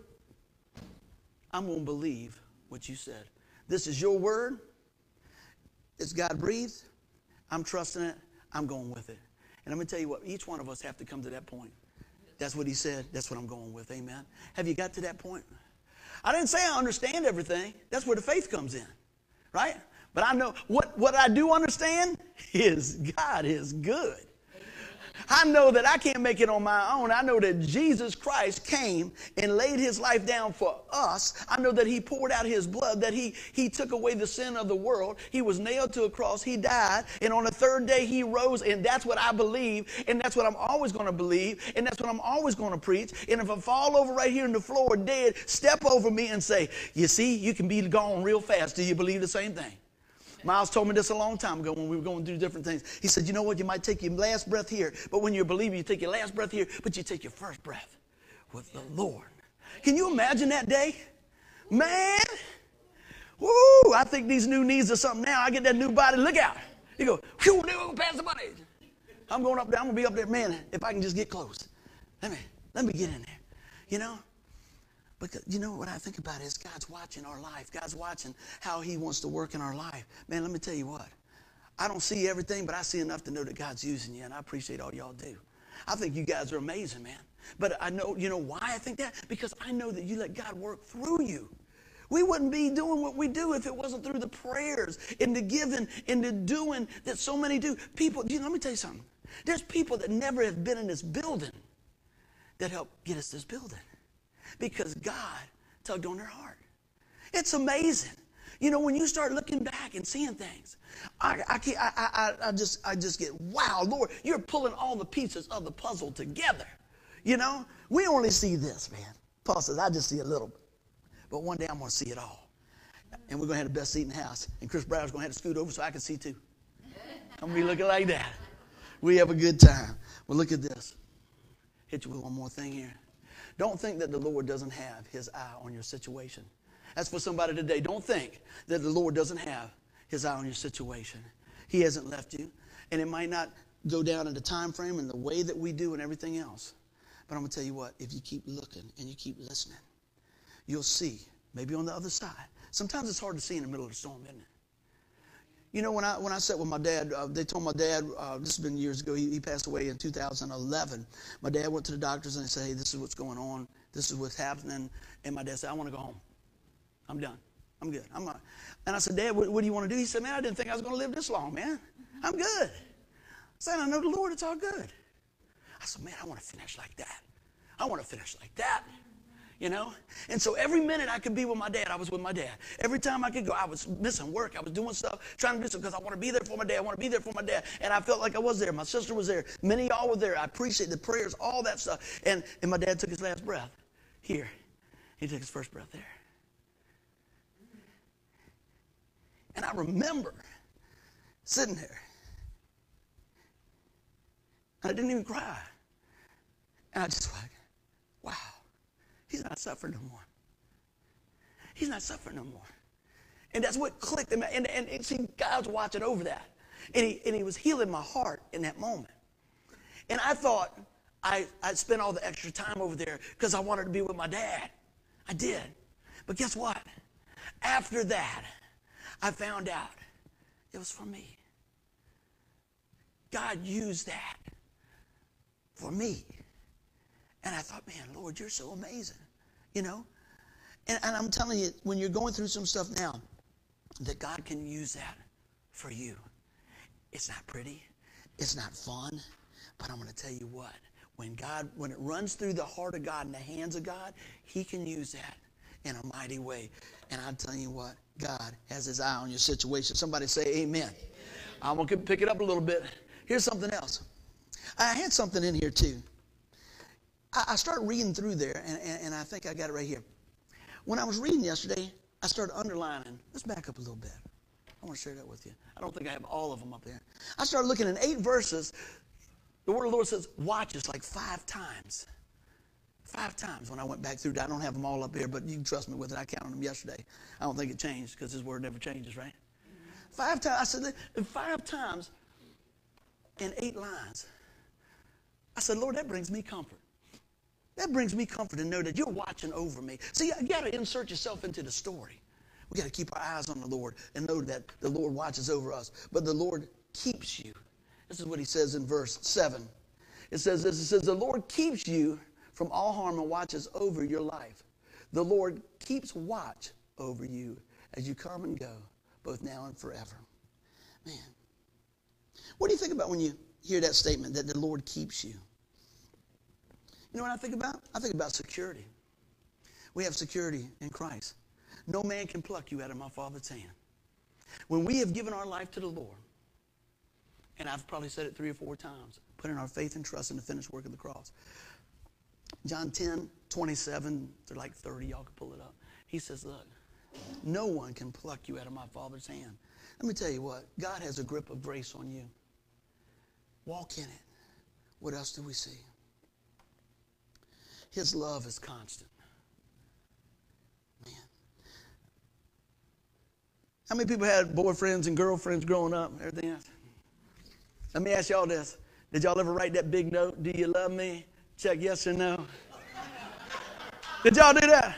I'm going to believe what you said. This is your word. It's God breathed. I'm trusting it. I'm going with it. And I'm going to tell you what, each one of us have to come to that point. That's what he said. That's what I'm going with. Amen. Have you got to that point? I didn't say I understand everything. That's where the faith comes in right? But I know what, what I do understand is God is good. I know that I can't make it on my own. I know that Jesus Christ came and laid his life down for us. I know that he poured out his blood, that he, he took away the sin of the world. He was nailed to a cross. He died. And on the third day, he rose. And that's what I believe. And that's what I'm always going to believe. And that's what I'm always going to preach. And if I fall over right here in the floor dead, step over me and say, You see, you can be gone real fast. Do you believe the same thing? Miles told me this a long time ago when we were going through different things. He said, You know what? You might take your last breath here, but when you're a believer, you take your last breath here, but you take your first breath with the Lord. Can you imagine that day? Man, woo, I think these new knees are something now. I get that new body. Look out. You go, whew, go past the body. I'm going up there. I'm going to be up there. Man, if I can just get close. Let me, let me get in there. You know? But you know what I think about is God's watching our life. God's watching how He wants to work in our life. Man, let me tell you what. I don't see everything, but I see enough to know that God's using you, and I appreciate all y'all do. I think you guys are amazing, man. But I know, you know why I think that? Because I know that you let God work through you. We wouldn't be doing what we do if it wasn't through the prayers and the giving and the doing that so many do. People, you know, let me tell you something. There's people that never have been in this building that helped get us this building because God tugged on their heart. It's amazing. You know, when you start looking back and seeing things, I, I, I, I, I, just, I just get, wow, Lord, you're pulling all the pieces of the puzzle together. You know, we only see this, man. Paul says, I just see a little. But one day I'm going to see it all. And we're going to have the best seat in the house. And Chris Brown's going to have to scoot over so I can see too. I'm going to be looking like that. We have a good time. Well, look at this. Hit you with one more thing here. Don't think that the Lord doesn't have his eye on your situation. That's for somebody today. Don't think that the Lord doesn't have his eye on your situation. He hasn't left you. And it might not go down in the time frame and the way that we do and everything else. But I'm going to tell you what, if you keep looking and you keep listening, you'll see, maybe on the other side. Sometimes it's hard to see in the middle of the storm, isn't it? You know, when I when I sat with my dad, uh, they told my dad, uh, this has been years ago, he, he, passed away in 2011. My dad went to the doctors and they said, hey, this is what's going on. This is what's happening. And my dad said, I want to go home. I'm done. I'm good. I'm not. And I said, Dad, what, what do you want to do? He said, Man, I didn't think I was going to live this long, man. I'm good. I said, I know the Lord, it's all good. I said, Man, I want to finish like that. I want to finish like that. You know? And so every minute I could be with my dad, I was with my dad. Every time I could go, I was missing work. I was doing stuff, trying to do something because I want to be there for my dad. I want to be there for my dad. And I felt like I was there. My sister was there. Many of y'all were there. I appreciate the prayers, all that stuff. And, and my dad took his last breath here. He took his first breath there. And I remember sitting there. And I didn't even cry. And I just like, wow, he's not suffering no more. He's not suffering no more. And that's what clicked. And, and, and see, God's watching over that. And he, and he was healing my heart in that moment. And I thought I, I'd spend all the extra time over there because I wanted to be with my dad. I did. But guess what? After that, I found out it was for me. God used that for me. And I thought, man, Lord, you're so amazing. You know? And, and I'm telling you, when you're going through some stuff now, that God can use that for you. It's not pretty, it's not fun, but I'm going to tell you what. When God, when it runs through the heart of God and the hands of God, He can use that in a mighty way. And I'm telling you what, God has his eye on your situation. Somebody say amen. amen. I'm going to pick it up a little bit. Here's something else. I had something in here too. I, started reading through there, and, and, and I think I got it right here. When I was reading yesterday, I started underlining. Let's back up a little bit. I want to share that with you. I don't think I have all of them up there. I started looking in eight verses. The word of the Lord says, watch us like five times. Five times when I went back through. I don't have them all up here, but you can trust me with it. I counted them yesterday. I don't think it changed because His word never changes, right? Five times. I said, five times in eight lines. I said, Lord, that brings me comfort. That brings me comfort to know that you're watching over me. See, you got to insert yourself into the story. We got to keep our eyes on the Lord and know that the Lord watches over us. But the Lord keeps you. This is what he says in verse 7. It says this, it says, the Lord keeps you from all harm and watches over your life. The Lord keeps watch over you as you come and go, both now and forever. Man, what do you think about when you hear that statement that the Lord keeps you? You know what I think about? I think about security. We have security in Christ. No man can pluck you out of my Father's hand. When we have given our life to the Lord, and I've probably said it three or four times, putting our faith and trust in the finished work of the cross. John 10, 27 they're like 30, y'all can pull it up. He says, Look, no one can pluck you out of my Father's hand. Let me tell you what, God has a grip of grace on you. Walk in it. What else do we see? His love is constant. Man. How many people had boyfriends and girlfriends growing up? Everything else? Let me ask y'all this. Did y'all ever write that big note? Do you love me? Check yes or no. Did y'all do that?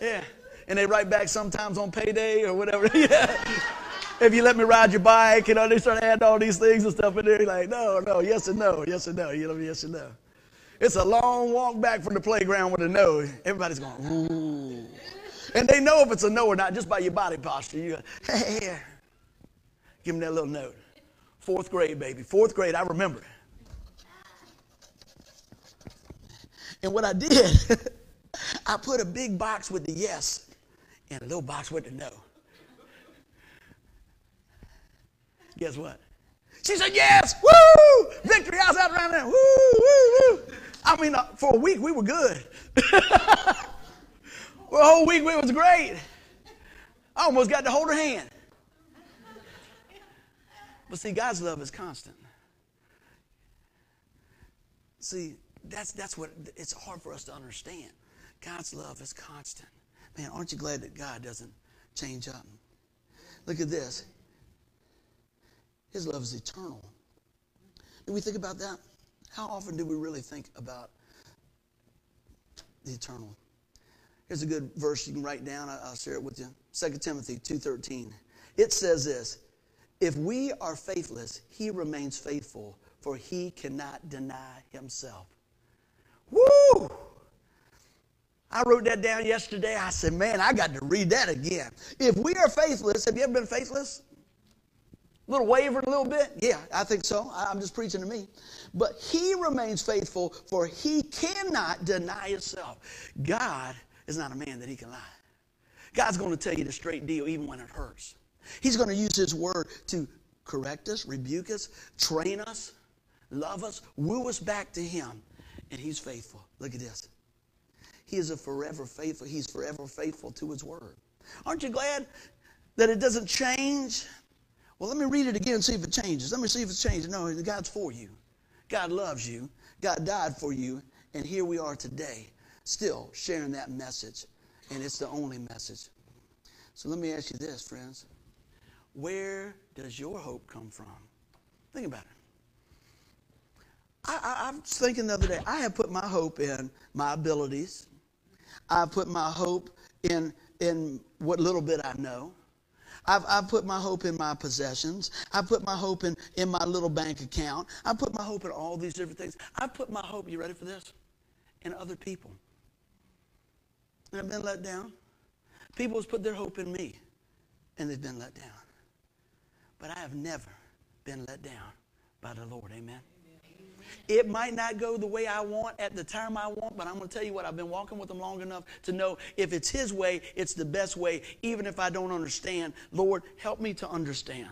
Yeah. And they write back sometimes on payday or whatever. yeah. If you let me ride your bike, you know, they start adding all these things and stuff in there. You're like, no, no, yes or no, yes or no. You know, yes or no. It's a long walk back from the playground with a no. Everybody's going, ooh. And they know if it's a no or not just by your body posture. You go, hey. Give them that little note. Fourth grade, baby. Fourth grade, I remember. And what I did, I put a big box with the yes and a little box with the no. Guess what? She said, yes, woo! Victory, I was out around there, woo, woo, woo. I mean, uh, for a week, we were good. for a whole week, we was great. I almost got to hold her hand. But see, God's love is constant. See, that's, that's what it's hard for us to understand. God's love is constant. Man, aren't you glad that God doesn't change up? Look at this. His love is eternal. Do we think about that? How often do we really think about the eternal. Here's a good verse you can write down. I'll share it with you. 2 Timothy 2.13. It says this, If we are faithless, he remains faithful, for he cannot deny himself. Woo! I wrote that down yesterday. I said, man, I got to read that again. If we are faithless, have you ever been faithless? A little wavered a little bit? Yeah, I think so. I'm just preaching to me. But he remains faithful, for he cannot deny himself. God is not a man that he can lie. God's going to tell you the straight deal even when it hurts. He's going to use his word to correct us, rebuke us, train us, love us, woo us back to him. And he's faithful. Look at this. He is a forever faithful. He's forever faithful to his word. Aren't you glad that it doesn't change? Well, let me read it again and see if it changes. Let me see if it's changed. No, God's for you. God loves you. God died for you. And here we are today, still sharing that message. And it's the only message. So let me ask you this, friends. Where does your hope come from? Think about it. I, I, I was thinking the other day, I have put my hope in my abilities. I put my hope in, in what little bit I know. I've, I've put my hope in my possessions. I've put my hope in, in my little bank account. I've put my hope in all these different things. I've put my hope, you ready for this? In other people. And I've been let down. People have put their hope in me, and they've been let down. But I have never been let down by the Lord. Amen. It might not go the way I want at the time I want, but I'm going to tell you what, I've been walking with Him long enough to know if it's His way, it's the best way, even if I don't understand. Lord, help me to understand.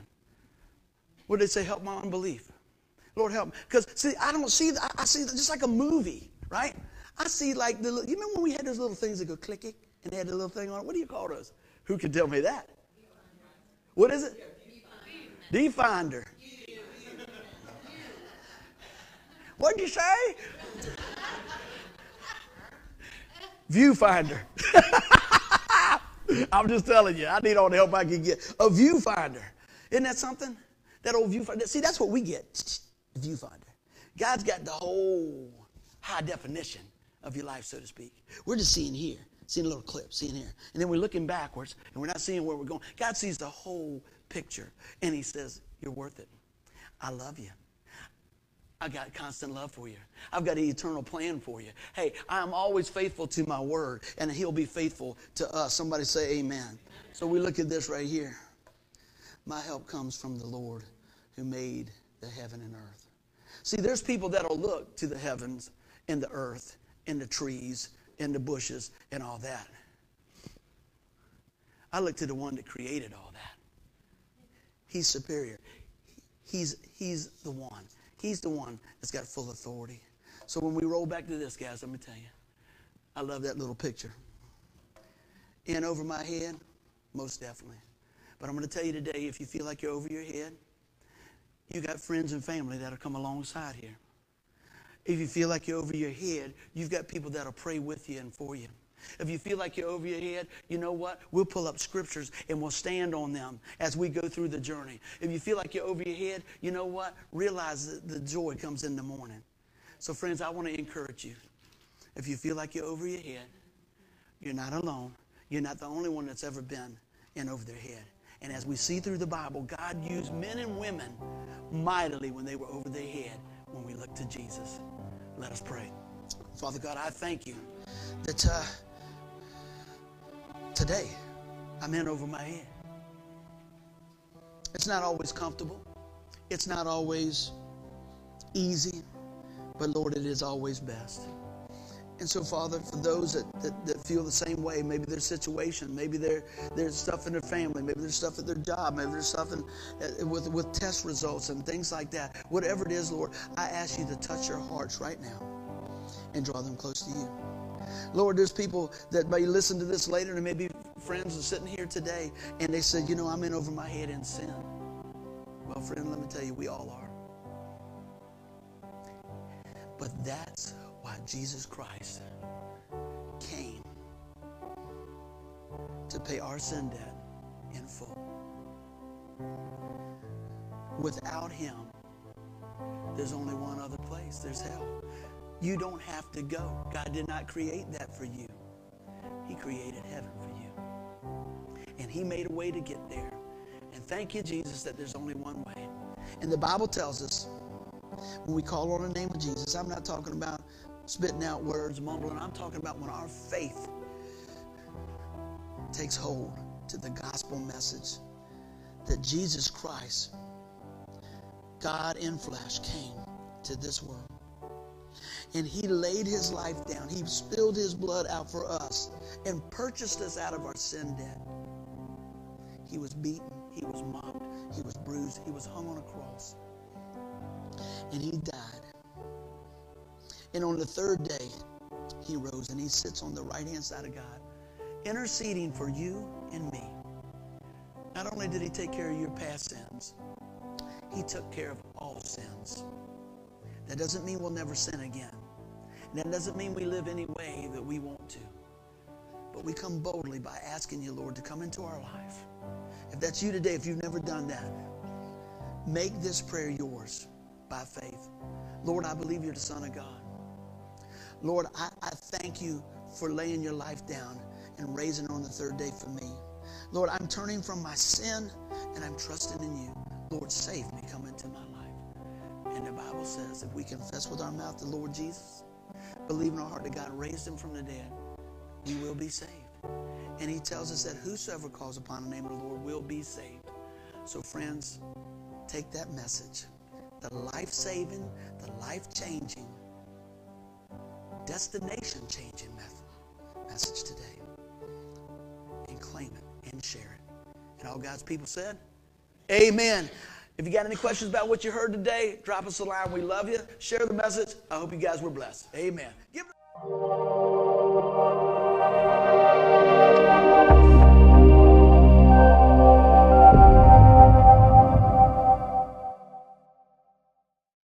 What did they say? Help my unbelief. Lord, help me. Because, see, I don't see, I see just like a movie, right? I see like the, you remember when we had those little things that go clicking and they had the little thing on it? What do you call those? Who can tell me that? What is it? Definder. What'd you say? Viewfinder. I'm just telling you, I need all the help I can get. A viewfinder. Isn't that something? That old viewfinder. See, that's what we get. Viewfinder. God's got the whole high definition of your life, so to speak. We're just seeing here, seeing a little clip, seeing here. And then we're looking backwards and we're not seeing where we're going. God sees the whole picture and He says, You're worth it. I love you. I got constant love for you. I've got an eternal plan for you. Hey, I'm always faithful to my word, and He'll be faithful to us. Somebody say amen. So we look at this right here. My help comes from the Lord who made the heaven and earth. See, there's people that'll look to the heavens and the earth and the trees and the bushes and all that. I look to the one that created all that. He's superior. He's, he's the one. He's the one that's got full authority. So when we roll back to this, guys, let me tell you, I love that little picture. In over my head, most definitely. But I'm going to tell you today if you feel like you're over your head, you got friends and family that'll come alongside here. If you feel like you're over your head, you've got people that'll pray with you and for you. If you feel like you're over your head, you know what? We'll pull up scriptures and we'll stand on them as we go through the journey. If you feel like you're over your head, you know what? Realize that the joy comes in the morning. So, friends, I want to encourage you. If you feel like you're over your head, you're not alone. You're not the only one that's ever been in over their head. And as we see through the Bible, God used men and women mightily when they were over their head when we look to Jesus. Let us pray. Father God, I thank you that. Uh, Today, I'm in over my head. It's not always comfortable. It's not always easy. But Lord, it is always best. And so, Father, for those that, that, that, feel the same way, maybe their situation, maybe their, there's stuff in their family, maybe there's stuff at their job, maybe there's stuff in, uh, with, with test results and things like that. Whatever it is, Lord, I ask you to touch their hearts right now and draw them close to you. Lord, there's people that may listen to this later, and maybe friends are sitting here today, and they said, You know, I'm in over my head in sin. Well, friend, let me tell you, we all are. But that's why Jesus Christ came to pay our sin debt in full. Without Him, there's only one other place there's hell. You don't have to go. God did not create that for you. He created heaven for you. And He made a way to get there. And thank you, Jesus, that there's only one way. And the Bible tells us when we call on the name of Jesus, I'm not talking about spitting out words, mumbling. I'm talking about when our faith takes hold to the gospel message that Jesus Christ, God in flesh, came to this world. And he laid his life down. He spilled his blood out for us and purchased us out of our sin debt. He was beaten, he was mocked, he was bruised, he was hung on a cross. And he died. And on the third day, he rose and he sits on the right hand side of God, interceding for you and me. Not only did he take care of your past sins, he took care of all sins. That doesn't mean we'll never sin again. And that doesn't mean we live any way that we want to. But we come boldly by asking you, Lord, to come into our life. If that's you today, if you've never done that, make this prayer yours by faith. Lord, I believe you're the Son of God. Lord, I, I thank you for laying your life down and raising on the third day for me. Lord, I'm turning from my sin and I'm trusting in you. Lord, save me. Come into my life. And the Bible says if we confess with our mouth the Lord Jesus, believe in our heart that God raised him from the dead, we will be saved. And he tells us that whosoever calls upon the name of the Lord will be saved. So, friends, take that message the life saving, the life changing, destination changing message today and claim it and share it. And all God's people said, Amen. If you got any questions about what you heard today, drop us a line. We love you. Share the message. I hope you guys were blessed. Amen. Give